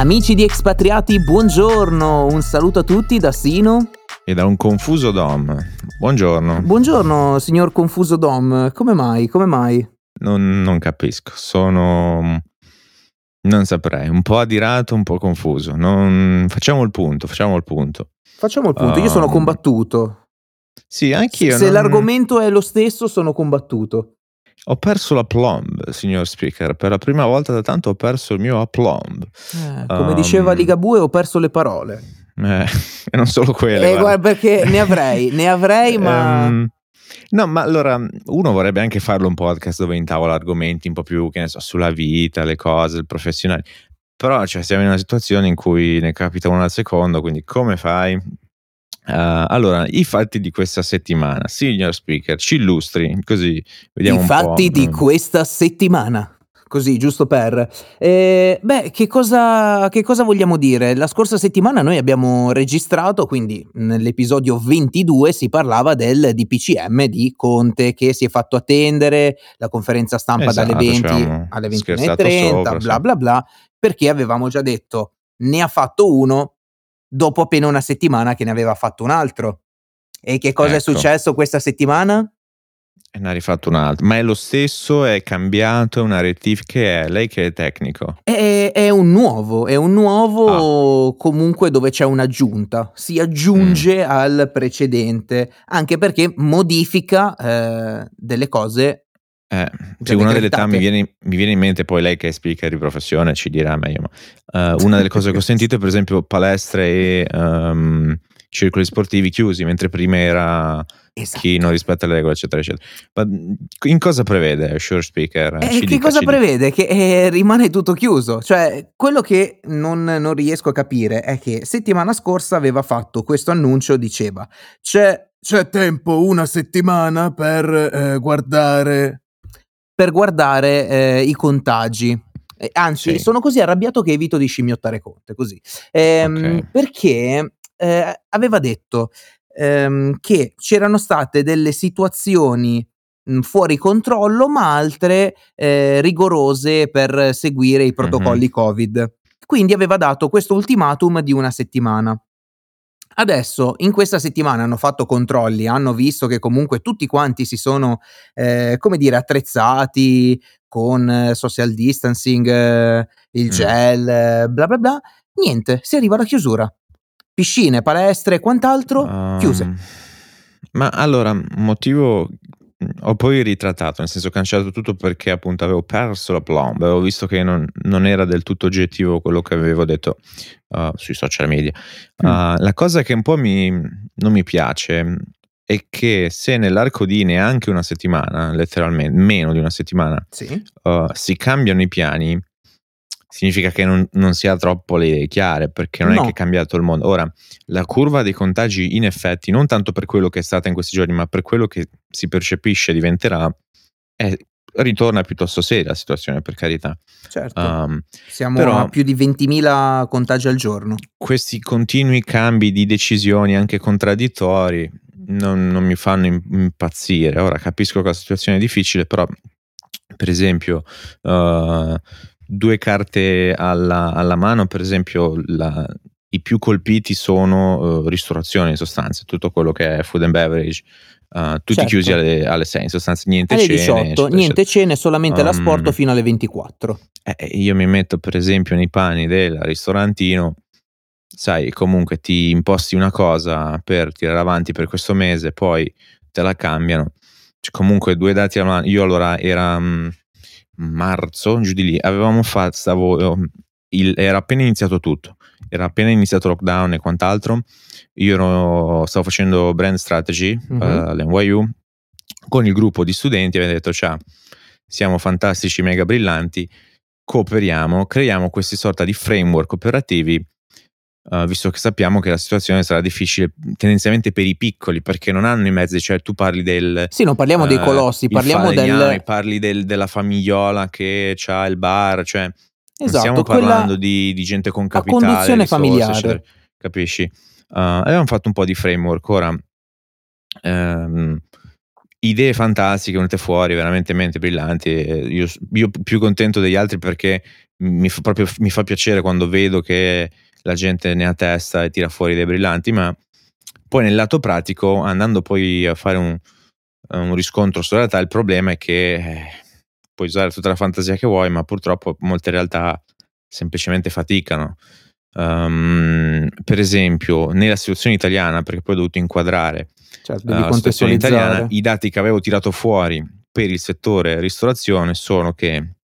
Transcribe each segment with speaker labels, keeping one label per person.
Speaker 1: Amici di Expatriati, buongiorno, un saluto a tutti da Sino.
Speaker 2: E da un confuso Dom. Buongiorno.
Speaker 1: Buongiorno, signor confuso Dom, come mai? Come mai?
Speaker 2: Non, non capisco, sono... Non saprei, un po' adirato, un po' confuso. Non... Facciamo il punto, facciamo il punto.
Speaker 1: Facciamo il punto, io sono
Speaker 2: Um,
Speaker 1: combattuto.
Speaker 2: Sì, anch'io.
Speaker 1: Se
Speaker 2: non-
Speaker 1: l'argomento è lo stesso, sono combattuto.
Speaker 2: Ho perso la plomb, signor speaker. Per la prima volta da tanto ho perso il mio aplomb.
Speaker 1: Eh, come
Speaker 2: Um,
Speaker 1: diceva Ligabue, ho perso le parole.
Speaker 2: Eh, e non solo quelle.
Speaker 1: Eh,
Speaker 2: guarda.
Speaker 1: perché ne avrei, ne avrei, ma...
Speaker 2: Ehm, no, ma allora uno vorrebbe anche farlo un podcast dove intavola argomenti un po' più, che ne so, sulla vita, le cose, il professionale. Però cioè, siamo in una situazione in cui ne capita uno al secondo, quindi come fai? Eh, allora, i fatti di questa settimana, signor speaker, ci illustri, così vediamo
Speaker 1: I fatti di
Speaker 2: mm.
Speaker 1: questa settimana. Così, giusto per... Eh, beh, che cosa, che cosa vogliamo dire? La scorsa settimana noi abbiamo registrato, quindi nell'episodio 22 si parlava del DPCM di Conte che si è fatto attendere, la conferenza stampa
Speaker 2: Esatto,
Speaker 1: dalle 20
Speaker 2: c'avevamo
Speaker 1: alle
Speaker 2: scherzato
Speaker 1: 21.30,
Speaker 2: sopra,
Speaker 1: bla bla bla, perché avevamo già detto ne ha fatto uno dopo appena una settimana che ne aveva fatto un altro. E che cosa è
Speaker 2: Ecco.
Speaker 1: successo questa settimana?
Speaker 2: E ne ha rifatto un altro, ma è lo stesso, è cambiato, è una rettifica, è lei che è tecnico.
Speaker 1: È, è un nuovo, è un nuovo comunque dove c'è un'aggiunta, si aggiunge al precedente, anche perché modifica eh, delle cose.
Speaker 2: Eh, sì,
Speaker 1: Già
Speaker 2: una delle mi viene, mi viene in mente, poi lei che è speaker di professione ci dirà meglio, ma eh, una delle cose che ho sentito è per esempio palestre e ehm, circoli sportivi chiusi, mentre prima era
Speaker 1: Esatto.
Speaker 2: chi non rispetta le regole, eccetera, eccetera. Ma in cosa prevede Sure Speaker?
Speaker 1: E
Speaker 2: Ci
Speaker 1: che
Speaker 2: dica,
Speaker 1: cosa prevede? Che eh, rimane tutto chiuso. Cioè, quello che non, non riesco a capire è che settimana scorsa aveva fatto questo annuncio, diceva c'è, c'è tempo, una settimana per eh, guardare... Per guardare eh, i contagi. Eh, Anzi,
Speaker 2: Sì.
Speaker 1: sono così arrabbiato che evito di scimmiottare Conte, così. Ehm,
Speaker 2: Ok.
Speaker 1: Perché eh, aveva detto ehm, che c'erano state delle situazioni mh, fuori controllo, ma altre eh, rigorose per seguire i protocolli Covid. Quindi aveva dato questo ultimatum di una settimana. Adesso, in questa settimana hanno fatto controlli, hanno visto che comunque tutti quanti si sono, eh, come dire, attrezzati con eh, social distancing, eh, il
Speaker 2: Mm.
Speaker 1: gel, eh, bla bla bla. Niente, si arriva alla chiusura. Piscine, palestre e quant'altro chiuse.
Speaker 2: Um, Ma allora, motivo ho poi ritrattato, nel senso ho cancellato tutto perché appunto avevo perso la plomb, avevo visto che non, non era del tutto oggettivo quello che avevo detto uh, sui social media.
Speaker 1: Mm.
Speaker 2: Uh, la cosa che un po' mi, non mi piace è che se nell'arco di neanche una settimana, letteralmente meno di una settimana,
Speaker 1: Sì.
Speaker 2: uh, si cambiano i piani, significa che non, non si ha troppo le idee chiare, perché non
Speaker 1: No.
Speaker 2: è che è cambiato il mondo. Ora, la curva dei contagi, in effetti, non tanto per quello che è stata in questi giorni, ma per quello che si percepisce diventerà, è- ritorna piuttosto seria la situazione, per carità.
Speaker 1: Certo.
Speaker 2: Um,
Speaker 1: Siamo
Speaker 2: però-
Speaker 1: a più di 20.000 contagi al giorno.
Speaker 2: questi continui cambi di decisioni, anche contraddittori, non, non mi fanno im- impazzire. Ora capisco che la situazione è difficile, però, per esempio, uh, due carte alla, alla mano, per esempio, la- i più colpiti sono uh, ristorazione in sostanza, tutto quello che è food and beverage. uh, tutti
Speaker 1: Certo.
Speaker 2: chiusi alle, alle 6 in sostanza niente
Speaker 1: Alle
Speaker 2: cene
Speaker 1: 18,
Speaker 2: eccetera,
Speaker 1: niente cene, solamente
Speaker 2: Um,
Speaker 1: l'asporto fino alle 24.
Speaker 2: eh, io mi metto per esempio nei panni del ristorantino, sai, comunque ti imposti una cosa per tirare avanti per questo mese, poi te la cambiano. Cioè, comunque due dati alla mano, io allora era mm, marzo, giù di lì, avevamo fatto, stavo, eh, il- era appena iniziato tutto, era appena iniziato lockdown e quant'altro, io ero- stavo facendo brand strategy
Speaker 1: Mhm.
Speaker 2: eh, all'NYU con il gruppo di studenti, aveva detto ciao, siamo fantastici, mega brillanti, cooperiamo, creiamo questi sorta di framework operativi, eh, visto che sappiamo che la situazione sarà difficile tendenzialmente per i piccoli, perché non hanno i mezzi, cioè tu parli del...
Speaker 1: Sì, non parliamo dei
Speaker 2: eh,
Speaker 1: colossi, parliamo del...
Speaker 2: Parli del- della famigliola che ha il bar, cioè
Speaker 1: Esatto,
Speaker 2: stiamo parlando di, di gente con capitale,
Speaker 1: conduzione
Speaker 2: risorse,
Speaker 1: familiare.
Speaker 2: eccetera. capisci? Uh, avevamo fatto un po' di framework, ora ehm, idee fantastiche venute fuori, veramente mente brillanti. Io, io più contento degli altri perché mi fa, proprio, mi fa piacere quando vedo che la gente ne ha testa e tira fuori dei brillanti, ma poi nel lato pratico, andando poi a fare un, un riscontro sulla realtà, il problema è che eh, puoi usare tutta la fantasia che vuoi, ma purtroppo molte realtà semplicemente faticano. Um, per esempio, nella situazione italiana, perché poi ho dovuto inquadrare
Speaker 1: certo, uh, la situazione
Speaker 2: italiana, i dati che avevo tirato fuori per il settore ristorazione sono che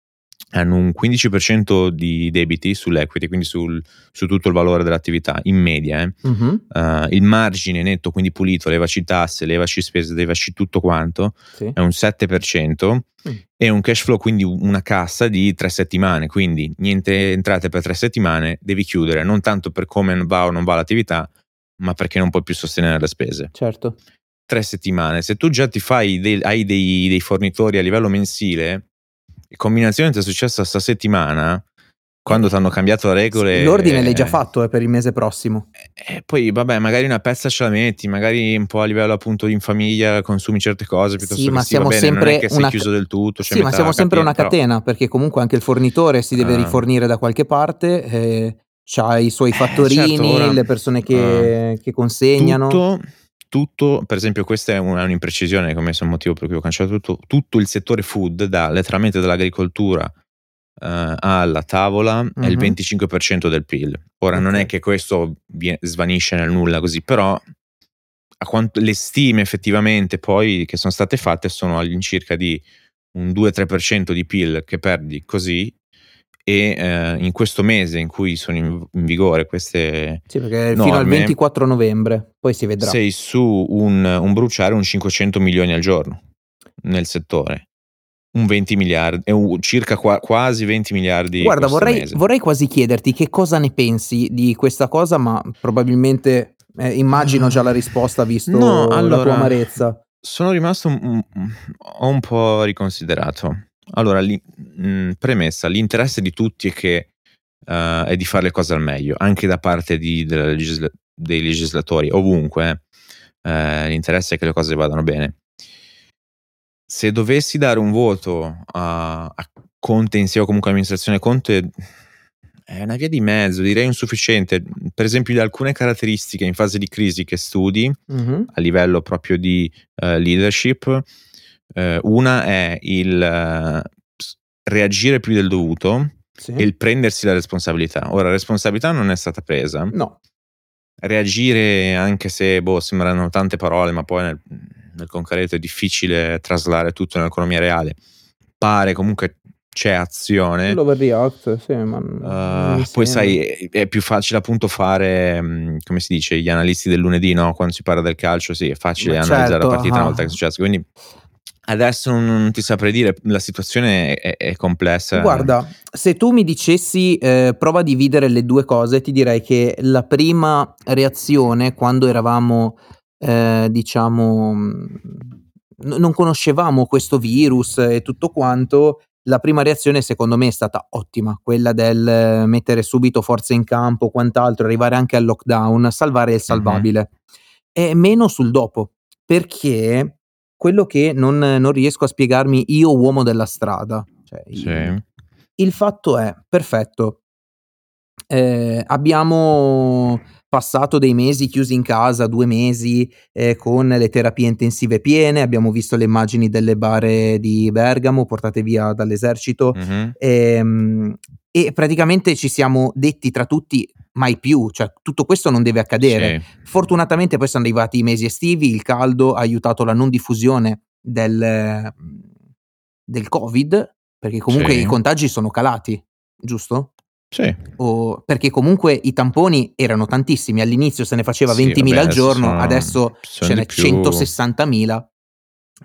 Speaker 2: hanno un 15% di debiti sull'equity, quindi sul, su tutto il valore dell'attività in media. Eh. Uh-huh. Uh, il margine netto, quindi pulito, levaci tasse, levaci spese, levaci tutto quanto, sì. è un 7% mm. e un cash flow, quindi una cassa di tre settimane, quindi niente entrate per tre settimane, devi chiudere, non tanto per come va o non va l'attività, ma perché non puoi più sostenere le spese.
Speaker 1: Certo.
Speaker 2: Tre settimane, se tu già ti fai dei, hai dei, dei fornitori a livello mensile, combinazione che è successa sta settimana, quando ti hanno cambiato le regole.
Speaker 1: L'ordine l'hai già fatto eh, per il mese prossimo.
Speaker 2: E poi, vabbè, magari una pezza ce la metti, magari un po' a livello appunto in famiglia consumi certe cose piuttosto
Speaker 1: sì,
Speaker 2: ma
Speaker 1: siamo
Speaker 2: va bene,
Speaker 1: sempre
Speaker 2: che sei
Speaker 1: una...
Speaker 2: chiuso del tutto.
Speaker 1: Sì, ma siamo sempre catena, una catena, però... perché comunque anche il fornitore si deve uh, rifornire da qualche parte. Eh, ha i suoi fattorini, eh, certo, ora, le persone che, uh, che consegnano.
Speaker 2: Tutto tutto, per esempio, questa è un'imprecisione, come è il motivo per cui ho cancellato tutto, tutto il settore food, da, letteralmente dall'agricoltura uh, alla tavola, uh-huh. è il 25% mhm. del PIL. Ora, okay. non è che questo svanisce nel nulla così, però quanto, le stime effettivamente poi che sono state fatte sono all'incirca di un 2-3% di PIL che perdi così e eh, in questo mese in cui sono in, in vigore queste
Speaker 1: sì perché norme, fino al 24 novembre poi si vedrà
Speaker 2: sei su un, un bruciare un 500 milioni al giorno nel settore un 20 miliardi, un, circa qua, quasi 20 miliardi.
Speaker 1: Guarda, vorrei, vorrei, quasi chiederti che cosa ne pensi di questa cosa, ma probabilmente eh, immagino già la risposta visto no, allora, la tua amarezza.
Speaker 2: Sono rimasto un, un, un po' riconsiderato. Allora, li, mh, premessa, l'interesse di tutti è che uh, è di fare le cose al meglio, anche da parte di, legisla- dei legislatori, ovunque. Eh, l'interesse è che le cose vadano bene. Se dovessi dare un voto a, a Conte in sé o comunque all'amministrazione Conte, è una via di mezzo, direi insufficiente. Per esempio, di alcune caratteristiche in fase di crisi che studi mm-hmm. a livello proprio di uh, leadership, eh, una è il reagire più del dovuto sì. e il prendersi la responsabilità. Ora, la responsabilità non è stata presa.
Speaker 1: No.
Speaker 2: Reagire, anche se boh, sembrano tante parole, ma poi nel, nel concreto è difficile traslare tutto nell'economia reale. Pare comunque c'è azione.
Speaker 1: L'overreact, sì, ma
Speaker 2: uh, poi sai, è più facile appunto fare, mm, come si dice, gli analisti del lunedì, no? Quando si parla del calcio, sì, è facile ma analizzare certo, la partita uh-huh. una volta che è successo. Quindi Adesso non ti saprei dire, la situazione è, è complessa.
Speaker 1: Guarda, se tu mi dicessi eh, prova a dividere le due cose, ti direi che la prima reazione quando eravamo, eh, diciamo, n- non conoscevamo questo virus e tutto quanto, la prima reazione secondo me è stata ottima, quella del mettere subito forze in campo, quant'altro, arrivare anche al lockdown, salvare il salvabile. Mm-hmm. E meno sul dopo, perché quello che non, non riesco a spiegarmi io uomo della strada. Cioè,
Speaker 2: sì.
Speaker 1: il, il, fatto è, perfetto, eh, abbiamo passato dei mesi chiusi in casa, due mesi eh, con le terapie intensive piene, abbiamo visto le immagini delle bare di Bergamo portate via dall'esercito mm-hmm. e, e praticamente ci siamo detti tra tutti mai più, cioè tutto questo non deve accadere. Sì. Fortunatamente poi sono arrivati i mesi estivi, il caldo ha aiutato la non diffusione del, del Covid, perché comunque sì. i contagi sono calati, giusto?
Speaker 2: Sì.
Speaker 1: O, perché comunque i tamponi erano tantissimi, all'inizio se ne faceva sì, 20.000 vabbè, al giorno, sono, adesso ce n'è 160.000.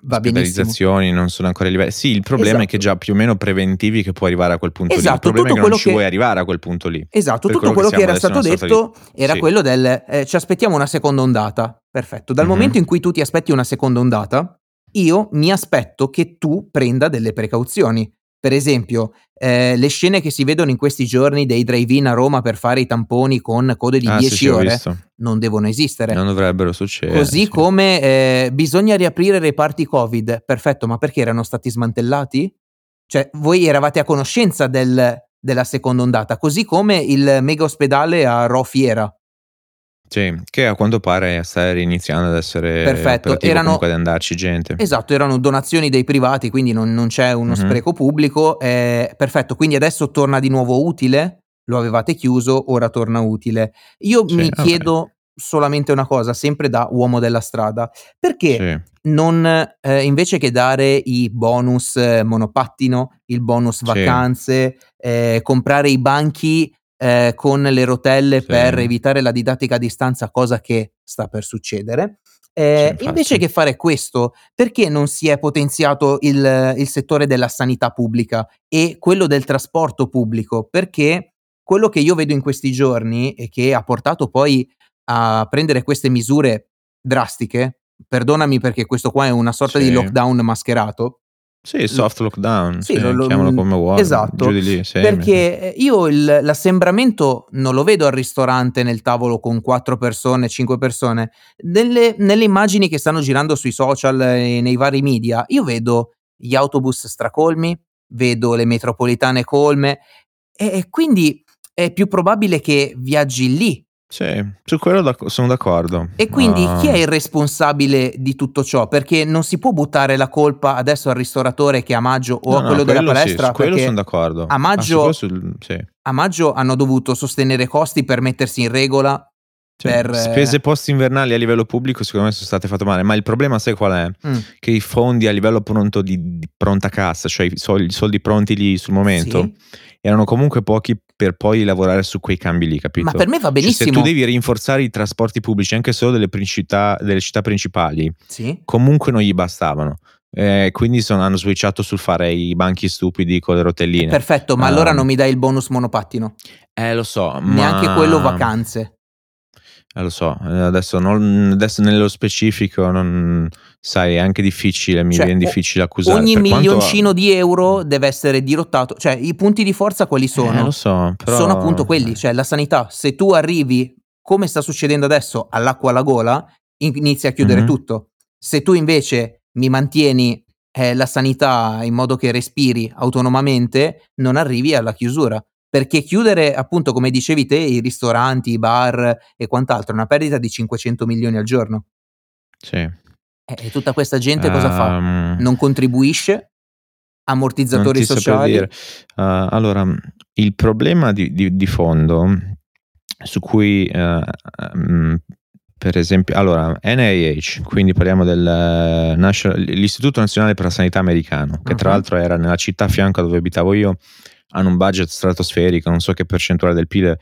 Speaker 2: Va Ospedalizzazioni non sono ancora a livello. Sì, il problema esatto. è che già più o meno preventivi che puoi arrivare a quel punto
Speaker 1: esatto,
Speaker 2: lì. Il problema è che non ci
Speaker 1: che...
Speaker 2: vuoi arrivare a quel punto lì.
Speaker 1: Esatto, per tutto quello, che, che era stato detto era sì. quello del eh, ci aspettiamo una seconda ondata. Perfetto. Dal mm-hmm. momento in cui tu ti aspetti una seconda ondata, io mi aspetto che tu prenda delle precauzioni. Per esempio, eh, le scene che si vedono in questi giorni dei drive-in a Roma per fare i tamponi con code di ah, 10 sì, ore non devono esistere.
Speaker 2: Non dovrebbero succedere.
Speaker 1: Così sì. come eh, bisogna riaprire i reparti Covid. Perfetto, ma perché erano stati smantellati? Cioè, voi eravate a conoscenza del della seconda ondata, così come il mega ospedale a Ro Fiera.
Speaker 2: Sì, che a quanto pare sta iniziando ad essere
Speaker 1: Perfetto, erano,
Speaker 2: comunque ad andarci gente.
Speaker 1: Esatto, erano donazioni dei privati, quindi non, non c'è uno mm-hmm. spreco pubblico. Eh, perfetto, quindi adesso torna di nuovo utile, lo avevate chiuso, ora torna utile. Io sì, mi okay. chiedo solamente una cosa, sempre da uomo della strada, perché sì. non eh, invece che dare i bonus eh, monopattino, il bonus vacanze, sì. eh, comprare i banchi eh, con le rotelle sì. per evitare la didattica a distanza, cosa che sta per succedere. Eh, invece che fare questo, perché non si è potenziato il, il settore della sanità pubblica e quello del trasporto pubblico? Perché quello che io vedo in questi giorni e che ha portato poi a prendere queste misure drastiche, perdonami perché questo qua è una sorta sì. di lockdown mascherato.
Speaker 2: Sì, soft lockdown, sì, sì, lo, chiamalo come vuoi.
Speaker 1: Esatto, lì, perché io il, l'assembramento non lo vedo al ristorante nel tavolo con quattro persone, cinque persone. Nelle, nelle immagini che stanno girando sui social e nei vari media, io vedo gli autobus stracolmi, vedo le metropolitane colme e, e quindi è più probabile che viaggi lì
Speaker 2: sì, su quello da- sono d'accordo.
Speaker 1: E quindi uh... chi è il responsabile di tutto ciò? Perché non si può buttare la colpa adesso al ristoratore che a maggio o no, a quello no, della palestra. Sì,
Speaker 2: su quello sono d'accordo.
Speaker 1: A maggio, ah, sul... sì. a maggio hanno dovuto sostenere costi per mettersi in regola cioè, per...
Speaker 2: Spese post invernali a livello pubblico secondo me sono state fatte male, ma il problema sai qual è? Mm. Che i fondi a livello pronto di, di pronta cassa, cioè i soldi, i soldi, pronti lì sul momento, sì. erano comunque pochi per poi lavorare su quei cambi lì, capito?
Speaker 1: Ma per me va benissimo.
Speaker 2: Cioè, se tu devi rinforzare i trasporti pubblici anche solo delle, città, delle città principali,
Speaker 1: sì.
Speaker 2: comunque non gli bastavano. Eh, quindi sono, hanno switchato sul fare i banchi stupidi con le rotelline.
Speaker 1: Perfetto, ma um, allora non mi dai il bonus monopattino?
Speaker 2: Eh, lo so.
Speaker 1: Neanche
Speaker 2: ma...
Speaker 1: quello vacanze.
Speaker 2: Eh, lo so, eh, adesso, non, adesso nello specifico non, sai, è anche difficile, mi cioè, viene difficile accusare.
Speaker 1: Ogni milioncino quanto... di euro deve essere dirottato, cioè i punti di forza quali sono?
Speaker 2: Eh, lo so, però...
Speaker 1: Sono appunto quelli, cioè la sanità, se tu arrivi, come sta succedendo adesso, all'acqua alla gola, inizi a chiudere mm-hmm. tutto. Se tu invece mi mantieni eh, la sanità in modo che respiri autonomamente, non arrivi alla chiusura perché chiudere appunto come dicevi te i ristoranti, i bar e quant'altro è una perdita di 500 milioni al giorno.
Speaker 2: Sì.
Speaker 1: E, e tutta questa gente um, cosa fa? Ehm, non contribuisce? Ammortizzatori sociali?
Speaker 2: Uh, allora, il problema di, di, di, fondo su cui uh, um, per esempio, allora, NIH, quindi parliamo dell'Istituto Nazionale per la Sanità Americano, che uh-huh. tra l'altro era nella città a fianco dove abitavo io, hanno un budget stratosferico, non so che percentuale del PIL,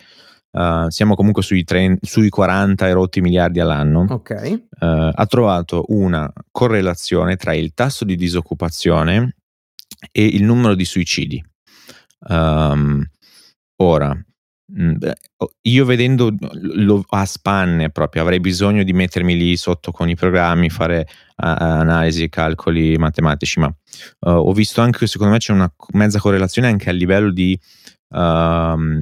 Speaker 2: uh, siamo comunque sui, 30, sui 40 e rotti miliardi all'anno,
Speaker 1: okay.
Speaker 2: uh, ha trovato una correlazione tra il tasso di disoccupazione e il numero di suicidi. Um, ora, Mm, io vedendo lo, a spanne proprio avrei bisogno di mettermi lì sotto con i programmi, fare uh, analisi, calcoli matematici, ma uh, ho visto anche secondo me c'è una mezza correlazione anche a livello di uh,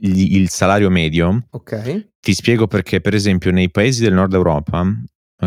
Speaker 2: il salario medio.
Speaker 1: Ok.
Speaker 2: Ti spiego perché, per esempio, nei paesi del nord Europa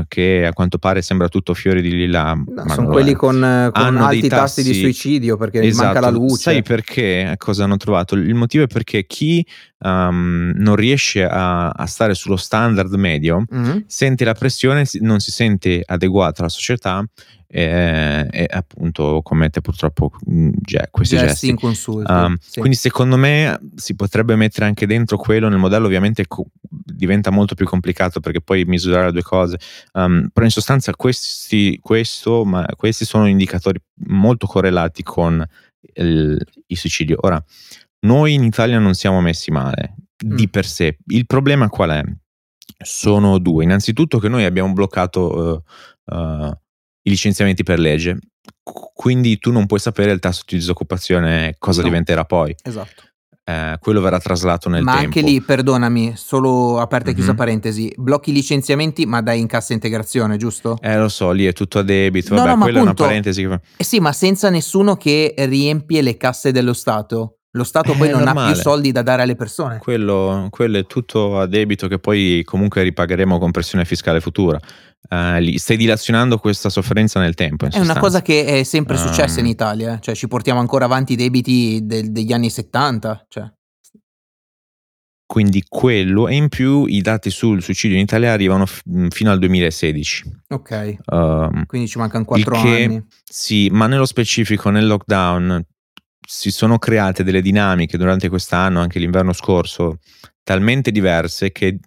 Speaker 2: che a quanto pare sembra tutto fiori di lilla.
Speaker 1: No, sono quelli con, eh, con alti tassi, tassi, di suicidio perché esatto. manca la luce.
Speaker 2: Sai perché? Cosa hanno trovato? Il motivo è perché chi um, non riesce a, a, stare sullo standard medio mm-hmm. sente la pressione, non si sente adeguato alla società e, e appunto commette purtroppo mm, questi gesti, gesti.
Speaker 1: inconsulti. Um,
Speaker 2: sì. Quindi secondo me si potrebbe mettere anche dentro quello nel modello, ovviamente co- diventa molto più complicato perché poi misurare le due cose, um, però in sostanza questi, questo, ma questi sono indicatori molto correlati con il, il suicidio. Ora, noi in Italia non siamo messi male di mm. per sé. Il problema qual è? Sono due. Innanzitutto che noi abbiamo bloccato uh, uh, i licenziamenti per legge, quindi tu non puoi sapere il tasso di disoccupazione cosa no. diventerà poi.
Speaker 1: Esatto.
Speaker 2: Eh, quello verrà traslato nel
Speaker 1: ma
Speaker 2: tempo.
Speaker 1: Ma anche lì, perdonami, solo aperta e chiusa mm-hmm. parentesi, blocchi i licenziamenti ma dai in cassa integrazione, giusto?
Speaker 2: Eh lo so, lì è tutto a debito, no, vabbè, no, quella appunto, è una parentesi.
Speaker 1: Eh sì, ma senza nessuno che riempie le casse dello Stato. Lo Stato poi
Speaker 2: È
Speaker 1: non ha
Speaker 2: normale.
Speaker 1: più soldi da dare alle persone.
Speaker 2: Quello, quello è tutto a debito che poi comunque ripagheremo con pressione fiscale futura. Eh, lì stai dilazionando questa sofferenza nel tempo. in
Speaker 1: È una
Speaker 2: sostanza.
Speaker 1: cosa che è sempre successa in
Speaker 2: Um,
Speaker 1: Italia, eh. cioè ci portiamo ancora avanti i debiti del- degli anni 70. Cioè.
Speaker 2: Quindi quello e in più i dati sul suicidio in Italia arrivano f- mh, fino al 2016.
Speaker 1: Ok,
Speaker 2: Um,
Speaker 1: quindi ci mancano
Speaker 2: il
Speaker 1: 4
Speaker 2: che-
Speaker 1: anni.
Speaker 2: Sì, ma nello specifico nel lockdown si sono create delle dinamiche durante quest'anno, anche l'inverno scorso, talmente diverse che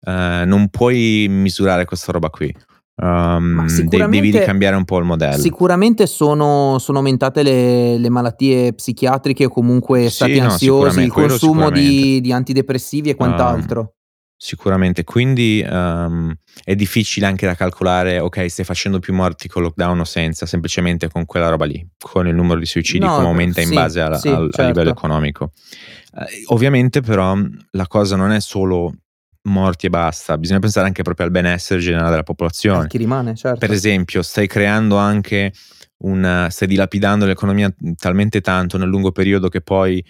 Speaker 2: eh, non puoi misurare questa roba qui. Um, devi ricambiare un po' il modello.
Speaker 1: Sicuramente sono, sono aumentate le, le malattie psichiatriche o comunque
Speaker 2: Sì,
Speaker 1: stati
Speaker 2: no,
Speaker 1: ansiosi,
Speaker 2: sicuramente,
Speaker 1: il consumo di, di antidepressivi e quant'altro.
Speaker 2: Sicuramente, quindi um, è difficile anche da calcolare, ok, stai facendo più morti con lockdown o senza, semplicemente con quella roba lì, con il numero di suicidi
Speaker 1: No,
Speaker 2: come aumenta in
Speaker 1: sì,
Speaker 2: base al-
Speaker 1: sì,
Speaker 2: a
Speaker 1: certo.
Speaker 2: livello economico. Eh, ovviamente però la cosa non è solo morti e basta, bisogna pensare anche proprio al benessere generale della popolazione.
Speaker 1: chi rimane, certo.
Speaker 2: Per esempio, stai creando anche un stai dilapidando l'economia talmente tanto nel lungo periodo che poi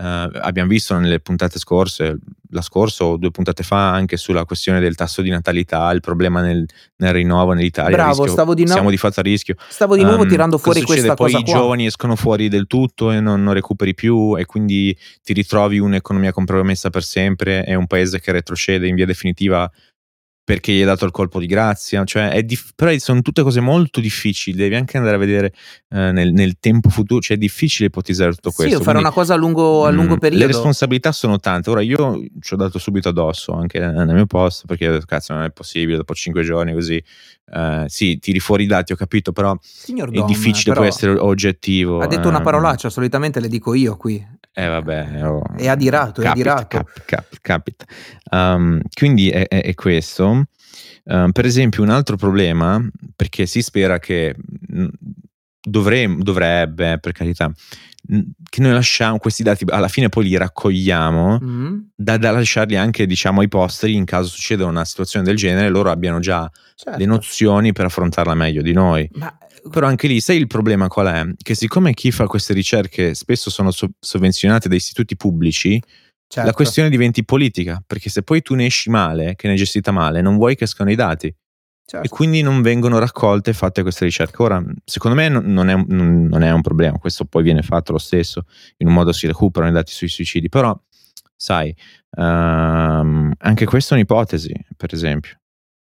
Speaker 2: eh, abbiamo visto nelle puntate scorse, la scorsa o due puntate fa, anche sulla questione del tasso di natalità, il problema nel, nel rinnovo nell'Italia.
Speaker 1: Bravo,
Speaker 2: rischio-
Speaker 1: stavo di, no-
Speaker 2: siamo di fatto a rischio.
Speaker 1: stavo di nuovo
Speaker 2: Um,
Speaker 1: tirando fuori questa
Speaker 2: Poi
Speaker 1: cosa
Speaker 2: i
Speaker 1: qua.
Speaker 2: giovani escono fuori del tutto e non, non recuperi più e quindi ti ritrovi un'economia compromessa per sempre e un paese che retrocede in via definitiva perché gli hai dato il colpo di grazia, cioè è dif- però sono tutte cose molto difficili, devi anche andare a vedere eh, nel, nel tempo futuro, cioè è difficile ipotizzare tutto
Speaker 1: Sì,
Speaker 2: questo.
Speaker 1: o fare
Speaker 2: quindi,
Speaker 1: una cosa a lungo, a lungo
Speaker 2: mm,
Speaker 1: periodo.
Speaker 2: Le responsabilità sono tante, ora io ci ho dato subito addosso anche nel mio post perché ho detto, cazzo non è possibile dopo cinque giorni così, eh, sì tiri fuori i dati ho capito però
Speaker 1: Signor
Speaker 2: è
Speaker 1: Dom,
Speaker 2: difficile
Speaker 1: però,
Speaker 2: poi essere oggettivo.
Speaker 1: Ha detto una
Speaker 2: ehm,
Speaker 1: parolaccia, solitamente le dico io qui.
Speaker 2: Eh vabbè, oh,
Speaker 1: È adirato, è
Speaker 2: capita,
Speaker 1: adirato.
Speaker 2: cap- cap- capita. Um, quindi è, è- è questo. Um, per esempio, un altro problema, perché si spera che mh, dovrem- dovrebbe, per carità, mh, che noi lasciamo questi dati, alla fine poi li raccogliamo,
Speaker 1: Mm?
Speaker 2: da, da lasciarli anche, diciamo, ai posteri in caso succeda una situazione del genere, loro abbiano già
Speaker 1: Certo.
Speaker 2: le nozioni per affrontarla meglio di noi.
Speaker 1: Ma
Speaker 2: Però anche lì, sai il problema qual è? Che siccome chi fa queste ricerche spesso sono so- sovvenzionate da istituti pubblici,
Speaker 1: certo.
Speaker 2: la questione diventi politica, perché se poi tu ne esci male, che ne hai gestita male, non vuoi che escano i dati
Speaker 1: Certo.
Speaker 2: e quindi non vengono raccolte e fatte queste ricerche. Ora, secondo me non- è, un- non è un problema, questo poi viene fatto lo stesso, in un modo si recuperano i dati sui suicidi, però sai, ehm, anche questa è un'ipotesi, per esempio.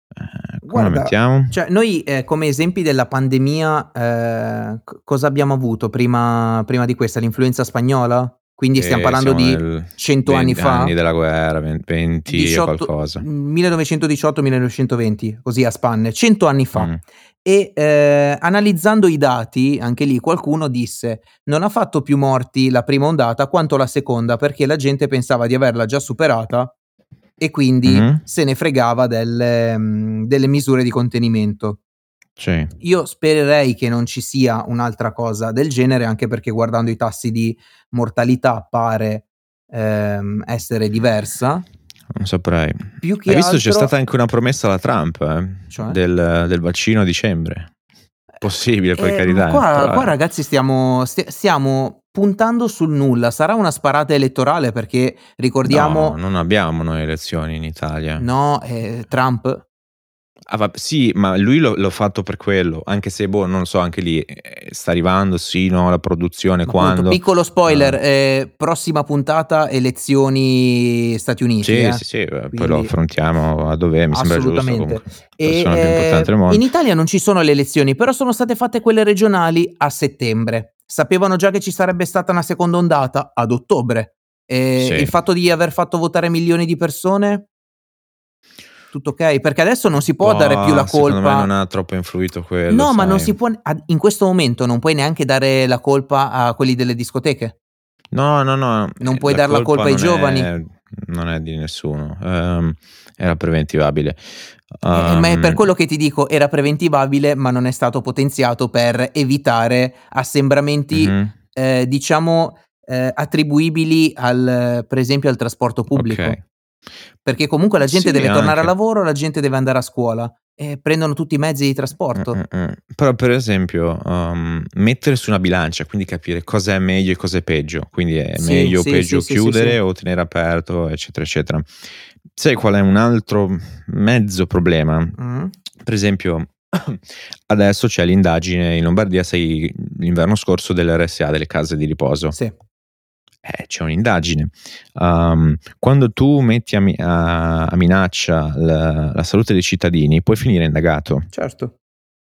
Speaker 2: Eh, come
Speaker 1: Guarda,
Speaker 2: mettiamo?
Speaker 1: Cioè, noi eh, come esempi della pandemia, eh, c- cosa abbiamo avuto prima, prima di questa? L'influenza spagnola? Quindi stiamo
Speaker 2: Eh,
Speaker 1: parlando di
Speaker 2: nel
Speaker 1: 100 anni
Speaker 2: 20
Speaker 1: fa?
Speaker 2: anni della guerra, 20 e
Speaker 1: 18
Speaker 2: qualcosa.
Speaker 1: 1918-1920, così a spanne, 100 anni fa.
Speaker 2: Mm.
Speaker 1: E eh, analizzando i dati, anche lì qualcuno disse: Non ha fatto più morti la prima ondata quanto la seconda, perché la gente pensava di averla già superata e quindi
Speaker 2: Mhm.
Speaker 1: se ne fregava delle, mm, delle misure di contenimento.
Speaker 2: Sì.
Speaker 1: Io spererei che non ci sia un'altra cosa del genere, anche perché guardando i tassi di mortalità pare ehm, essere diversa.
Speaker 2: Non saprei.
Speaker 1: Più che
Speaker 2: Hai visto
Speaker 1: altro,
Speaker 2: c'è stata anche una promessa alla Trump eh,
Speaker 1: Cioè?
Speaker 2: del, del vaccino a dicembre. Possibile, per
Speaker 1: Eh,
Speaker 2: carità.
Speaker 1: Qua,
Speaker 2: però-
Speaker 1: qua, ragazzi, stiamo, sti- stiamo puntando sul nulla. Sarà una sparata elettorale perché ricordiamo.
Speaker 2: No, non abbiamo noi elezioni in Italia.
Speaker 1: No, eh, Trump.
Speaker 2: Ah, va- sì, ma lui lo- l'ha fatto per quello, anche se, boh, non so, anche lì eh, sta arrivando, sì, no, la produzione,
Speaker 1: Ma
Speaker 2: quando...
Speaker 1: appunto, piccolo spoiler:
Speaker 2: Ah.
Speaker 1: eh, prossima puntata, elezioni Stati Uniti.
Speaker 2: Sì,
Speaker 1: eh.
Speaker 2: sì, sì, eh, poi
Speaker 1: Quindi-
Speaker 2: lo affrontiamo a dove mi sembra giusto. Comunque.
Speaker 1: E, eh, in Italia non ci sono le elezioni, però sono state fatte quelle regionali a settembre. Sapevano già che ci sarebbe stata una seconda ondata ad ottobre. E
Speaker 2: Sì.
Speaker 1: il fatto di aver fatto votare milioni di persone, tutto ok? Perché adesso non si può
Speaker 2: Boh,
Speaker 1: dare più la
Speaker 2: Secondo me
Speaker 1: colpa.
Speaker 2: non ha troppo influito quello.
Speaker 1: No, ma
Speaker 2: sai.
Speaker 1: non si può. In questo momento non puoi neanche dare la colpa a quelli delle discoteche.
Speaker 2: No, no, no.
Speaker 1: Non
Speaker 2: eh,
Speaker 1: puoi dare la colpa ai giovani.
Speaker 2: È, non è di nessuno. Ehm, era preventivabile.
Speaker 1: Eh, ma è per
Speaker 2: Ehm,
Speaker 1: quello che ti dico, era preventivabile, ma non è stato potenziato per evitare assembramenti
Speaker 2: mhm,
Speaker 1: eh, diciamo, eh, attribuibili al, per esempio, al trasporto pubblico.
Speaker 2: ok.
Speaker 1: Perché comunque la gente
Speaker 2: Sì,
Speaker 1: deve tornare a
Speaker 2: anche.
Speaker 1: lavoro, la gente deve andare a scuola e prendono tutti i mezzi di trasporto.
Speaker 2: Mm, mm, mm. Però per esempio, um, mettere su una bilancia, quindi capire cosa è meglio e cosa è peggio. Quindi è
Speaker 1: Sì,
Speaker 2: meglio o
Speaker 1: sì,
Speaker 2: peggio chiudere o tenere aperto, eccetera, eccetera. Sai qual è un altro mezzo problema?
Speaker 1: Mm.
Speaker 2: Per esempio, adesso c'è l'indagine in Lombardia, sai, l'inverno scorso dell'RSA, delle case di riposo.
Speaker 1: Sì.
Speaker 2: Eh, c'è un'indagine. Um, quando tu metti a, mi- a- a minaccia la, la salute dei cittadini, puoi finire indagato.
Speaker 1: Certo.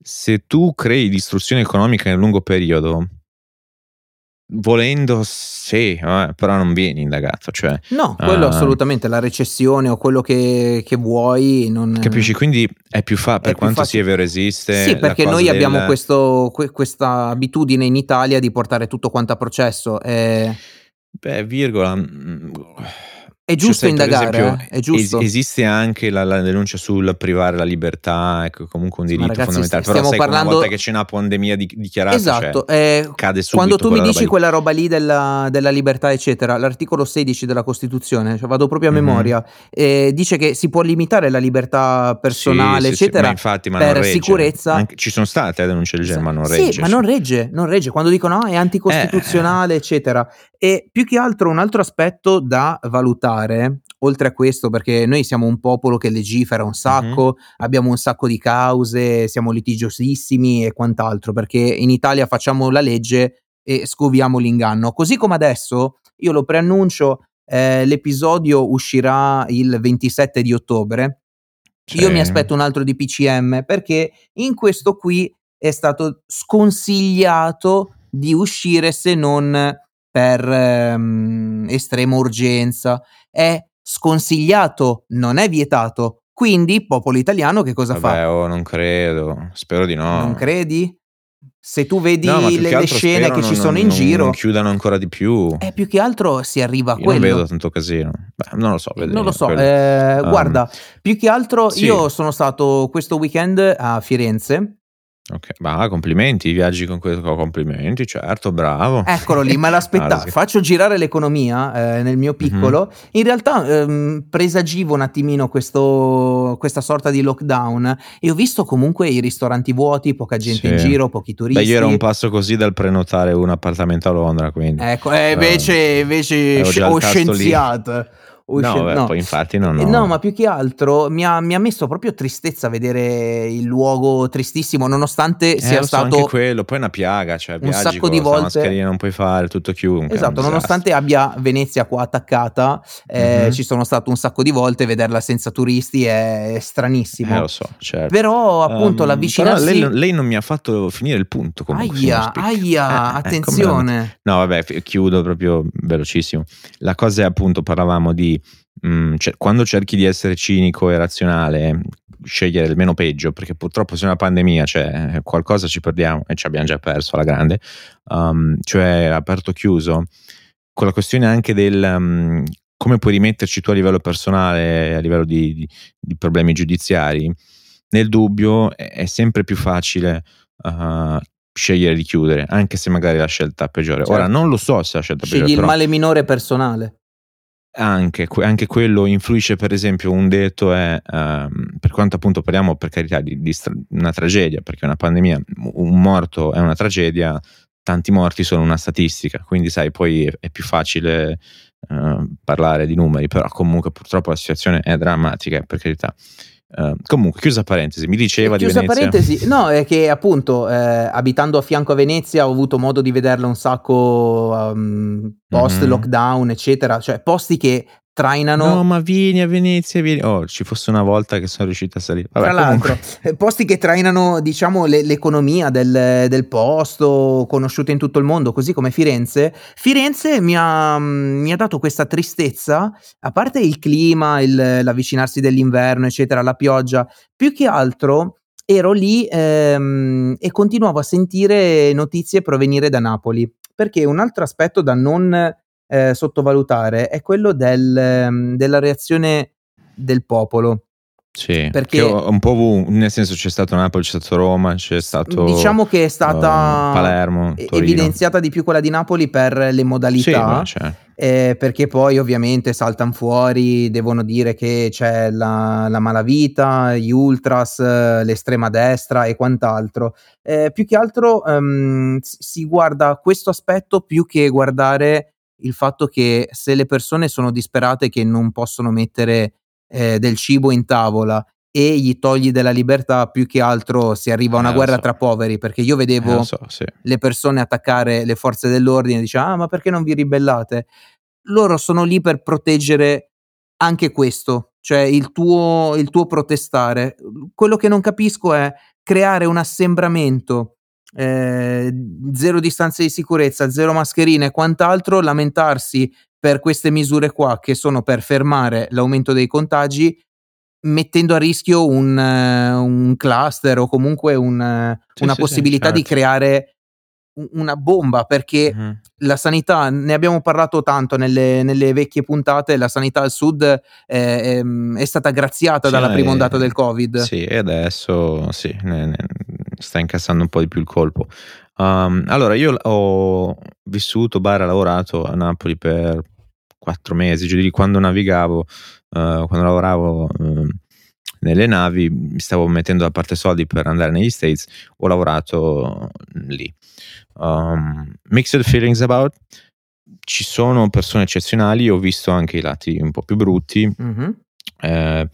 Speaker 2: Se tu crei distruzione economica nel lungo periodo, volendo, sì, eh, però non vieni indagato. Cioè,
Speaker 1: No, quello
Speaker 2: Ah.
Speaker 1: assolutamente, la recessione o quello che, che vuoi non...
Speaker 2: capisci? Quindi è più fa- per quanto
Speaker 1: facile.
Speaker 2: sia vero esiste.
Speaker 1: Sì, perché noi abbiamo
Speaker 2: del-
Speaker 1: questo, que- questa abitudine in Italia di portare tutto quanto a processo. È,
Speaker 2: Beh, virgola. mm,
Speaker 1: è giusto
Speaker 2: cioè, sai, per
Speaker 1: indagare,
Speaker 2: esempio,
Speaker 1: eh? è giusto.
Speaker 2: es- esiste anche la, la denuncia sul privare la libertà, ecco, comunque un
Speaker 1: Sì, ma
Speaker 2: diritto
Speaker 1: ragazzi,
Speaker 2: fondamentale. Però
Speaker 1: stiamo
Speaker 2: sai,
Speaker 1: parlando-
Speaker 2: una volta che c'è una pandemia di- dichiarata,
Speaker 1: esatto,
Speaker 2: cioè,
Speaker 1: eh,
Speaker 2: cade subito
Speaker 1: quando tu mi dici
Speaker 2: lì.
Speaker 1: quella roba lì della, della libertà, eccetera, l'articolo 16 della Costituzione, cioè vado proprio a
Speaker 2: Mhm.
Speaker 1: memoria, eh, dice che si può limitare la libertà personale,
Speaker 2: Sì, sì, sì,
Speaker 1: eccetera,
Speaker 2: ma infatti, ma
Speaker 1: per sicurezza.
Speaker 2: Anche- ci sono state eh, denunce del genere, ma non
Speaker 1: Sì,
Speaker 2: regge.
Speaker 1: ma
Speaker 2: cioè.
Speaker 1: non regge, non regge. Quando dicono ah, è anticostituzionale,
Speaker 2: Eh.
Speaker 1: eccetera. E più che altro un altro aspetto da valutare, oltre a questo, perché noi siamo un popolo che legifera un sacco, abbiamo un sacco di cause, siamo litigiosissimi e quant'altro, perché in Italia facciamo la legge e scoviamo l'inganno. Così come adesso, io lo preannuncio, eh, l'episodio uscirà il 27 di ottobre. Io
Speaker 2: Sì.
Speaker 1: mi aspetto un altro di PCM perché in questo qui è stato sconsigliato di uscire se non per ehm, estrema urgenza. È sconsigliato, non è vietato. Quindi, popolo italiano, che cosa
Speaker 2: Vabbè,
Speaker 1: fa?
Speaker 2: oh, non credo. Spero di no.
Speaker 1: Non credi? Se tu vedi
Speaker 2: No,
Speaker 1: le,
Speaker 2: che
Speaker 1: le scene che
Speaker 2: non-
Speaker 1: ci sono
Speaker 2: non-
Speaker 1: in
Speaker 2: non-
Speaker 1: giro,
Speaker 2: Non chiudano ancora di più.
Speaker 1: eh, più che altro si arriva a
Speaker 2: Io non
Speaker 1: quello.
Speaker 2: vedo tanto casino. Beh, non lo so.
Speaker 1: Non lo so, eh,
Speaker 2: Um,
Speaker 1: guarda, più che altro
Speaker 2: sì.
Speaker 1: io sono stato questo weekend a Firenze.
Speaker 2: Ok, ma complimenti, viaggi con questo, complimenti, certo, bravo.
Speaker 1: Eccolo lì, me l'aspettavo. Faccio girare l'economia eh, nel mio piccolo. In realtà ehm, presagivo un attimino questo, questa sorta di lockdown e ho visto comunque i ristoranti vuoti, poca gente in
Speaker 2: Sì.
Speaker 1: giro, pochi turisti.
Speaker 2: Beh, io ero un passo così dal prenotare un appartamento a Londra, quindi.
Speaker 1: Ecco, eh, invece, invece sci-
Speaker 2: il
Speaker 1: ho
Speaker 2: tasto lì.
Speaker 1: Ho
Speaker 2: no, beh,
Speaker 1: no.
Speaker 2: poi infatti non
Speaker 1: Eh,
Speaker 2: ho.
Speaker 1: No, ma più che altro mi ha, mi ha messo proprio tristezza vedere il luogo tristissimo, nonostante
Speaker 2: Eh,
Speaker 1: sia
Speaker 2: so,
Speaker 1: stato
Speaker 2: anche quello, poi è una piaga, cioè
Speaker 1: un sacco di
Speaker 2: la
Speaker 1: volte-
Speaker 2: mascherina non puoi fare, tutto chiunque.
Speaker 1: Esatto, nonostante abbia Venezia qua attaccata, eh,
Speaker 2: Mhm.
Speaker 1: ci sono stato un sacco di volte, vederla senza turisti è, stranissimo.
Speaker 2: Eh, lo so, certo.
Speaker 1: Però appunto
Speaker 2: Um,
Speaker 1: l'avvicinarsi...
Speaker 2: però lei, non- lei non mi ha fatto finire il punto comunque.
Speaker 1: Aia, aia,
Speaker 2: Eh, eh,
Speaker 1: attenzione.
Speaker 2: No, vabbè, chiudo proprio velocissimo. La cosa è appunto, parlavamo di mm, cioè, quando cerchi di essere cinico e razionale, scegliere il meno peggio, perché purtroppo se una pandemia, cioè eh, qualcosa ci perdiamo e ci abbiamo già perso alla grande, um, cioè aperto chiuso, con la questione anche del um, come puoi rimetterci tu a livello personale, a livello di, di- di problemi giudiziari, nel dubbio è, è sempre più facile uh, scegliere di chiudere, anche se magari è la scelta peggiore. Ora
Speaker 1: Certo.
Speaker 2: non lo so se è la scelta
Speaker 1: Scegli
Speaker 2: peggiore,
Speaker 1: il
Speaker 2: però
Speaker 1: male minore personale.
Speaker 2: Anche, anche quello influisce, per esempio, un detto è, ehm, per quanto appunto parliamo per carità di, di stra- una tragedia, perché una pandemia, un morto è una tragedia, tanti morti sono una statistica, quindi sai, poi è, è più facile eh, parlare di numeri, però comunque purtroppo la situazione è drammatica, per carità. Eh, comunque, chiusa parentesi, mi diceva
Speaker 1: Chiusa
Speaker 2: di Venezia.
Speaker 1: parentesi, no, è che appunto eh, abitando a fianco a Venezia ho avuto modo di vederla un sacco um, post
Speaker 2: Mhm.
Speaker 1: lockdown, eccetera, cioè posti che trainano
Speaker 2: No, ma vieni a Venezia, vieni. Oh, ci fosse una volta che sono riuscito a salire. Vabbè,
Speaker 1: Tra l'altro,
Speaker 2: comunque.
Speaker 1: eh, posti che trainano, diciamo, le- l'economia del, del posto, conosciute in tutto il mondo, così come Firenze. Firenze mi ha, mm, mi ha dato questa tristezza, a parte il clima, il- l'avvicinarsi dell'inverno, eccetera, la pioggia, più che altro ero lì ehm, e continuavo a sentire notizie provenire da Napoli, perché un altro aspetto da non eh, sottovalutare è quello del, ehm, della reazione del popolo.
Speaker 2: Sì,
Speaker 1: Perché-
Speaker 2: un po' ovunque, nel senso c'è stato Napoli, c'è stato Roma, c'è stato
Speaker 1: Diciamo che è stata
Speaker 2: eh, Palermo,
Speaker 1: e-
Speaker 2: Torino.
Speaker 1: evidenziata di più quella di Napoli per le
Speaker 2: Sì,
Speaker 1: modalità.
Speaker 2: c'è.
Speaker 1: Eh, perché poi ovviamente saltano fuori, devono dire che c'è la, la malavita, gli ultras, eh, l'estrema destra e quant'altro. Eh, più che altro s- si guarda questo aspetto più che guardare il fatto che se le persone sono disperate che non possono mettere eh, del cibo in tavola e gli togli della libertà, più che altro si arriva a una
Speaker 2: Eh,
Speaker 1: guerra
Speaker 2: so.
Speaker 1: tra poveri, perché io
Speaker 2: Eh,
Speaker 1: vedevo
Speaker 2: lo so, sì.
Speaker 1: le persone attaccare le forze dell'ordine, dice ah ma perché non vi ribellate? Loro sono lì per proteggere anche questo, cioè il tuo, il tuo protestare. Quello che non capisco è creare un assembramento, eh, zero distanze di sicurezza, zero mascherine e quant'altro, lamentarsi per queste misure qua che sono per fermare l'aumento dei contagi mettendo a rischio un, eh, un cluster o comunque un, eh,
Speaker 2: Sì,
Speaker 1: una
Speaker 2: sì, sì,
Speaker 1: possibilità di
Speaker 2: certo.
Speaker 1: creare un- una bomba perché
Speaker 2: Mhm.
Speaker 1: la sanità, ne abbiamo parlato tanto nelle, nelle vecchie puntate, la sanità al sud eh, ehm, è stata graziata
Speaker 2: Sì,
Speaker 1: dalla prima
Speaker 2: eh,
Speaker 1: ondata del Covid.
Speaker 2: Sì, e adesso sì, ne- ne- sta incassando un po' di più il colpo. Um, allora, io ho vissuto, barra lavorato a Napoli per quattro mesi, lì, quando navigavo, eh, quando lavoravo ehm, nelle navi, mi stavo mettendo da parte soldi per andare negli States, ho lavorato lì. Um, mixed feelings about, ci sono persone eccezionali, ho visto anche i lati un po' più brutti,
Speaker 1: Mhm.
Speaker 2: eh,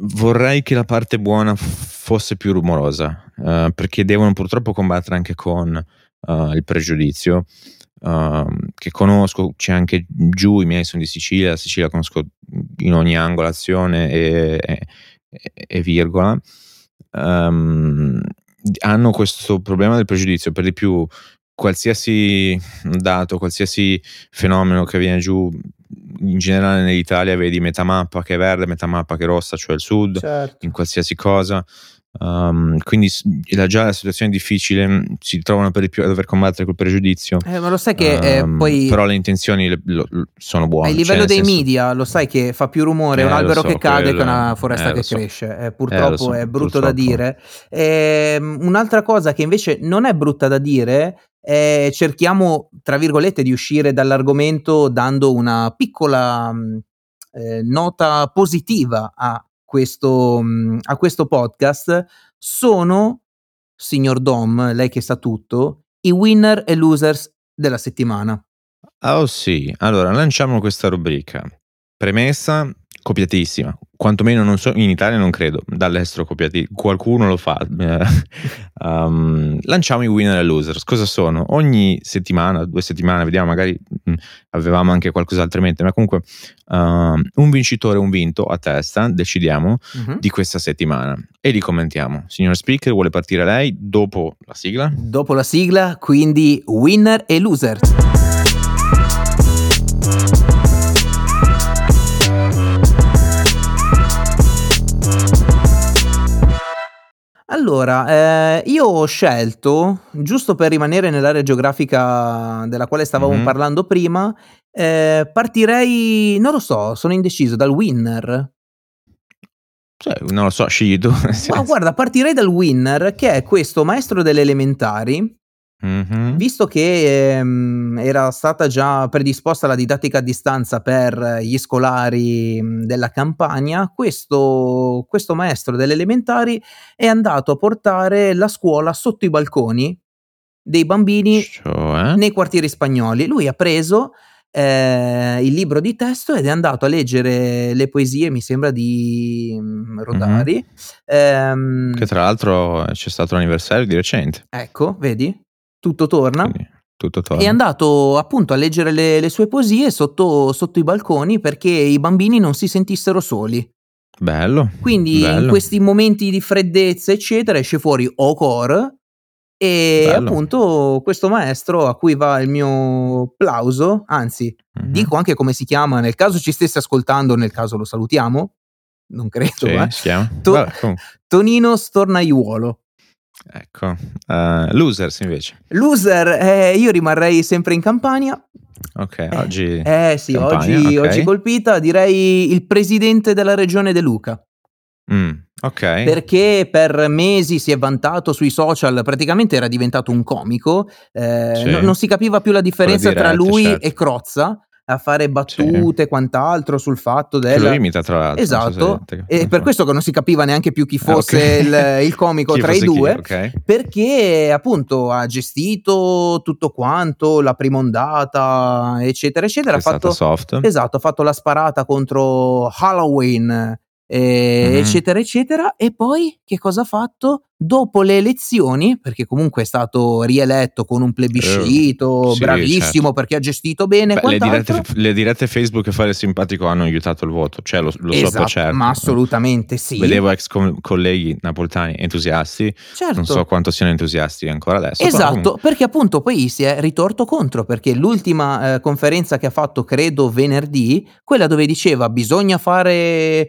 Speaker 2: vorrei che la parte buona fosse più rumorosa, eh, perché devono purtroppo combattere anche con eh, il pregiudizio. ehm, che conosco, c'è anche giù, i miei sono di Sicilia, la Sicilia conosco in ogni angolazione e, e- e virgola. Ehm, hanno questo problema del pregiudizio, per di più qualsiasi dato, qualsiasi fenomeno che viene giù in generale nell'Italia vedi metà mappa che è verde, metà mappa che è rossa, cioè il sud,
Speaker 1: Certo.
Speaker 2: in qualsiasi cosa. Um, quindi la- già la situazione è difficile, mh, si trovano per di più a dover combattere quel pregiudizio.
Speaker 1: Eh, ma lo sai che eh,
Speaker 2: Um,
Speaker 1: poi
Speaker 2: però le intenzioni le- lo- sono buone.
Speaker 1: a
Speaker 2: cioè,
Speaker 1: livello
Speaker 2: nel
Speaker 1: dei
Speaker 2: senso-
Speaker 1: media lo sai che fa più rumore
Speaker 2: Eh,
Speaker 1: un albero
Speaker 2: so,
Speaker 1: che cade che
Speaker 2: quello-
Speaker 1: una foresta
Speaker 2: eh,
Speaker 1: che
Speaker 2: so.
Speaker 1: cresce. Eh,
Speaker 2: Eh,
Speaker 1: purtroppo
Speaker 2: so,
Speaker 1: è brutto da
Speaker 2: purtroppo.
Speaker 1: dire. Ehm, un'altra cosa che invece non è brutta da dire è cerchiamo, tra virgolette, di uscire dall'argomento dando una piccola mh, eh, nota positiva a questo, mh, a questo podcast. Sono, signor Dom, lei che sa tutto, i winner e losers della settimana.
Speaker 2: Ah, oh sì, allora lanciamo questa rubrica. Premessa copiatissima, quantomeno non so, in Italia non credo, dall'estero copiati, qualcuno lo fa. Um, lanciamo i winner e losers. Cosa sono? Ogni settimana, due settimane, vediamo, magari mm, avevamo anche qualcos'altro in mente, ma comunque um, un vincitore un vinto a testa, decidiamo
Speaker 1: Mhm.
Speaker 2: di questa settimana e li commentiamo. Signor Speaker, vuole partire lei dopo la sigla?
Speaker 1: Dopo la sigla, quindi winner e loser. Allora, eh, io ho scelto, giusto per rimanere nell'area geografica della quale stavamo
Speaker 2: Mhm.
Speaker 1: parlando prima, eh, partirei, non lo so, sono indeciso, dal winner.
Speaker 2: Cioè, non lo so, scegli tu.
Speaker 1: Ma guarda, partirei dal winner, che è questo maestro delle elementari,
Speaker 2: Mhm.
Speaker 1: Visto che ehm, era stata già predisposta la didattica a distanza per gli scolari mh, della campagna, questo, questo maestro delle elementari è andato a portare la scuola sotto i balconi dei bambini
Speaker 2: Cioè?
Speaker 1: nei quartieri spagnoli. Lui ha preso eh, il libro di testo ed è andato a leggere le poesie, mi sembra, di mm, Rodari. Ehm,
Speaker 2: Che tra l'altro c'è stato l'anniversario di recente.
Speaker 1: ecco, vedi? Tutto torna.
Speaker 2: Quindi tutto torna.
Speaker 1: È andato appunto a leggere le, le sue poesie sotto, sotto i balconi perché i bambini non si sentissero soli.
Speaker 2: Bello.
Speaker 1: Quindi in
Speaker 2: bello.
Speaker 1: questi momenti di freddezza, eccetera, esce fuori Ocor e
Speaker 2: Bello.
Speaker 1: appunto questo maestro a cui va il mio plauso, anzi,
Speaker 2: Mhm.
Speaker 1: dico anche come si chiama, nel caso ci stesse ascoltando, nel caso lo salutiamo. Non credo,
Speaker 2: Sì,
Speaker 1: eh.
Speaker 2: si chiama?
Speaker 1: To-
Speaker 2: Vabbè,
Speaker 1: Tonino Stornaiuolo.
Speaker 2: Ecco. Eh, losers invece.
Speaker 1: Loser, eh, io rimarrei sempre in Campania.
Speaker 2: Ok, oggi...
Speaker 1: Eh sì,
Speaker 2: Campania,
Speaker 1: oggi,
Speaker 2: ok.
Speaker 1: oggi colpita direi il presidente della regione De Luca.
Speaker 2: Mh, okay.
Speaker 1: Perché per mesi si è vantato sui social, praticamente era diventato un comico, ehm,
Speaker 2: Sì.
Speaker 1: no non si capiva più la differenza tra
Speaker 2: dirette,
Speaker 1: lui
Speaker 2: certo.
Speaker 1: e Crozza, a fare
Speaker 2: Sì.
Speaker 1: battute e quant'altro sul fatto
Speaker 2: Che lo
Speaker 1: del
Speaker 2: imita tra l'altro, so
Speaker 1: esatto,
Speaker 2: avete
Speaker 1: e per questo che non si capiva neanche più chi
Speaker 2: Ah,
Speaker 1: fosse
Speaker 2: okay.
Speaker 1: il il comico tra i
Speaker 2: fosse chi,
Speaker 1: 2,
Speaker 2: okay.
Speaker 1: perché appunto ha gestito tutto quanto, la prima ondata, eccetera, eccetera.
Speaker 2: Che
Speaker 1: Ha
Speaker 2: è stata
Speaker 1: fatto
Speaker 2: soft.
Speaker 1: esatto, ha fatto la sparata contro Halloween, ehm,
Speaker 2: Mh-mh.
Speaker 1: eccetera, eccetera. E poi che cosa ha fatto? Dopo le elezioni, perché comunque è stato rieletto con un
Speaker 2: Eh,
Speaker 1: plebiscito,
Speaker 2: sì,
Speaker 1: bravissimo
Speaker 2: certo.
Speaker 1: perché ha gestito bene
Speaker 2: Beh, le dirette le dirette Facebook e fare il simpatico hanno aiutato il voto, cioè lo lo so per
Speaker 1: Esatto,
Speaker 2: certo,
Speaker 1: ma assolutamente sì.
Speaker 2: Vedevo ex co colleghi napoletani entusiasti, non so
Speaker 1: Certo.
Speaker 2: quanto siano entusiasti ancora adesso,
Speaker 1: Esatto,
Speaker 2: comunque
Speaker 1: perché appunto poi si è ritorto contro, perché l'ultima, ehm, conferenza che ha fatto, credo venerdì, quella dove diceva: "Bisogna fare,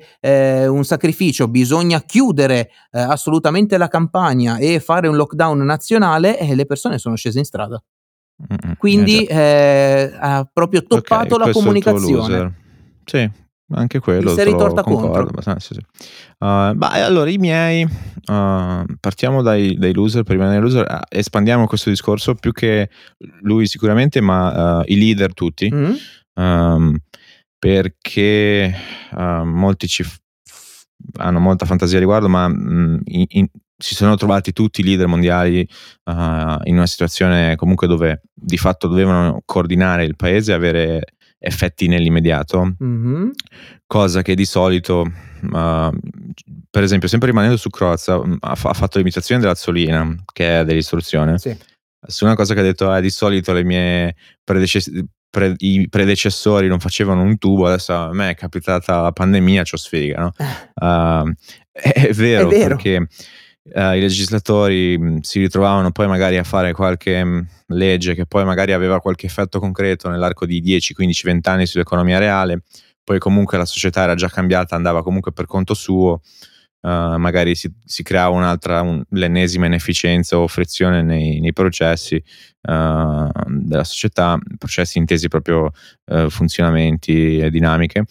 Speaker 1: ehm, un sacrificio, bisogna chiudere, ehm, assolutamente la campagna e fare un lockdown nazionale", e le persone sono scese in strada.
Speaker 2: Mh-mh, eh
Speaker 1: Quindi, ehm, ha proprio
Speaker 2: Okay,
Speaker 1: toppato la
Speaker 2: il tuo
Speaker 1: comunicazione.
Speaker 2: Sì, anche quello
Speaker 1: si è ritorta contro.
Speaker 2: sì, sì. Uhm, bah, e allora i miei, uhm, partiamo dai dai loser, per rimanere loser, a espandiamo questo discorso, più che lui sicuramente, ma, i leader tutti,
Speaker 1: Mh.
Speaker 2: uhm, perché, molti ci hanno molta fantasia a riguardo, ma, mhmm, in in si sono trovati tutti i leader mondiali, uhm, in una situazione comunque dove di fatto dovevano coordinare il paese e avere effetti nell'immediato,
Speaker 1: Mh-mh.
Speaker 2: cosa che di solito, uhm, per esempio sempre rimanendo su Crozza, mhmm, ha fa ha fatto l'imitazione dell'Azzolina, che è dell'istruzione.
Speaker 1: Sì.
Speaker 2: Su una cosa che ha detto: "Eh, di solito le mie predecess pre i predecessori non facevano un tubo, adesso a me è capitata la pandemia, c'ho sfiga", no, uhm, è è
Speaker 1: È
Speaker 2: vero
Speaker 1: vero.
Speaker 2: perché, uhm, i legislatori, mhmm, si ritrovavano poi magari a fare qualche, mhmm, legge che poi magari aveva qualche effetto concreto nell'arco di 10, 15, 20 anni sull'economia reale, poi comunque la società era già cambiata, andava comunque per conto suo, uhm, magari si si creava un'altra un l'ennesima inefficienza o frizione nei nei processi, uhm, della società, processi intesi proprio, uhm, funzionamenti e dinamiche.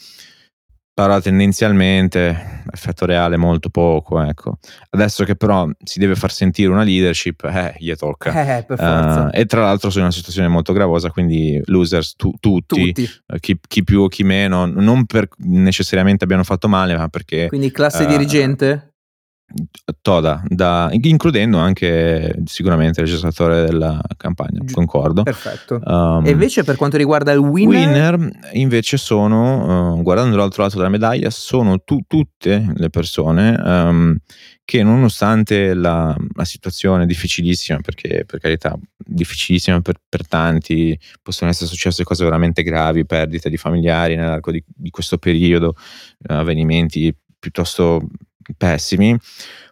Speaker 2: Però tendenzialmente effetto reale molto poco, ecco. Adesso che però si deve far sentire una leadership, eh, gli tocca.
Speaker 1: Eh, per forza.
Speaker 2: Uhm, e tra l'altro sono in una situazione molto gravosa, quindi losers tu tutti,
Speaker 1: Tutti.
Speaker 2: uhm, chi chi più o chi meno, non per necessariamente abbiano fatto male, ma perché,
Speaker 1: Quindi classe
Speaker 2: uhm
Speaker 1: dirigente?
Speaker 2: Toda, da includendo anche sicuramente il legislatore della campagna, concordo.
Speaker 1: perfetto.
Speaker 2: Uhm
Speaker 1: E invece per quanto riguarda il winner?
Speaker 2: winner invece sono, uhm, guardando l'altro lato della medaglia, sono tu tutte le persone, uhm, che nonostante la la situazione difficilissima, perché per carità difficilissima per per tanti, possono essere successe cose veramente gravi, perdite di familiari nell'arco di di questo periodo, avvenimenti piuttosto pessimi,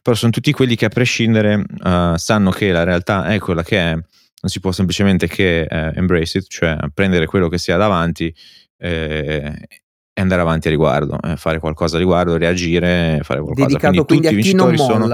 Speaker 2: però son tutti quelli che a prescindere, uhm, sanno che la realtà è quella che è, non si può semplicemente che, ehm, embrace it, cioè prendere quello che si ha davanti, ehm, e andare avanti a riguardo, e fare qualcosa a riguardo, reagire, fare qualcosa.
Speaker 1: Dedicato
Speaker 2: Quindi
Speaker 1: quindi
Speaker 2: tutti
Speaker 1: a
Speaker 2: i
Speaker 1: chi non
Speaker 2: sono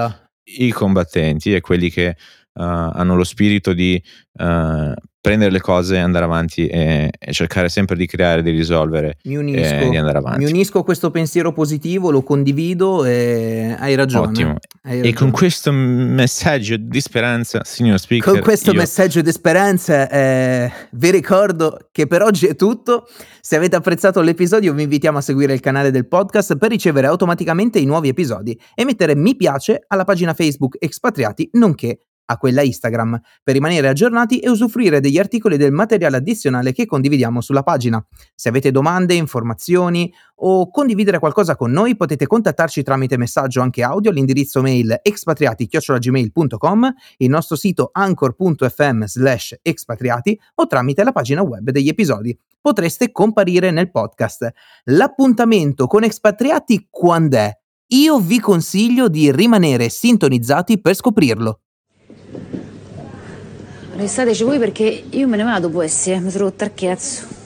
Speaker 2: i combattenti e quelli che, uhm, hanno lo spirito di, uhm, prendere le cose e andare avanti e e cercare sempre di creare, di risolvere
Speaker 1: Mi
Speaker 2: e
Speaker 1: unisco.
Speaker 2: di andare
Speaker 1: Mi
Speaker 2: avanti.
Speaker 1: unisco a questo pensiero positivo, lo condivido e hai ragione.
Speaker 2: Ottimo.
Speaker 1: Hai
Speaker 2: E con
Speaker 1: ragione.
Speaker 2: questo messaggio di speranza, signor speaker,
Speaker 1: Con questo
Speaker 2: io
Speaker 1: messaggio di speranza, ehm, vi ricordo che per oggi è tutto. Se avete apprezzato l'episodio vi invitiamo a seguire il canale del podcast per ricevere automaticamente i nuovi episodi e mettere mi piace alla pagina Facebook Expatriati nonché a quella Instagram per rimanere aggiornati e usufruire degli articoli e del materiale addizionale che condividiamo sulla pagina. Se avete domande, informazioni o condividere qualcosa con noi potete contattarci tramite messaggio anche audio all'indirizzo mail expatriati@gmail.com, il nostro sito anchor.fm/expatriati o tramite la pagina web degli episodi. Potreste comparire nel podcast. L'appuntamento con Expatriati quand'è? Io vi consiglio di rimanere sintonizzati per scoprirlo.
Speaker 3: Restateci voi perché io me ne vado, può essere, mi sono rotta il cazzo.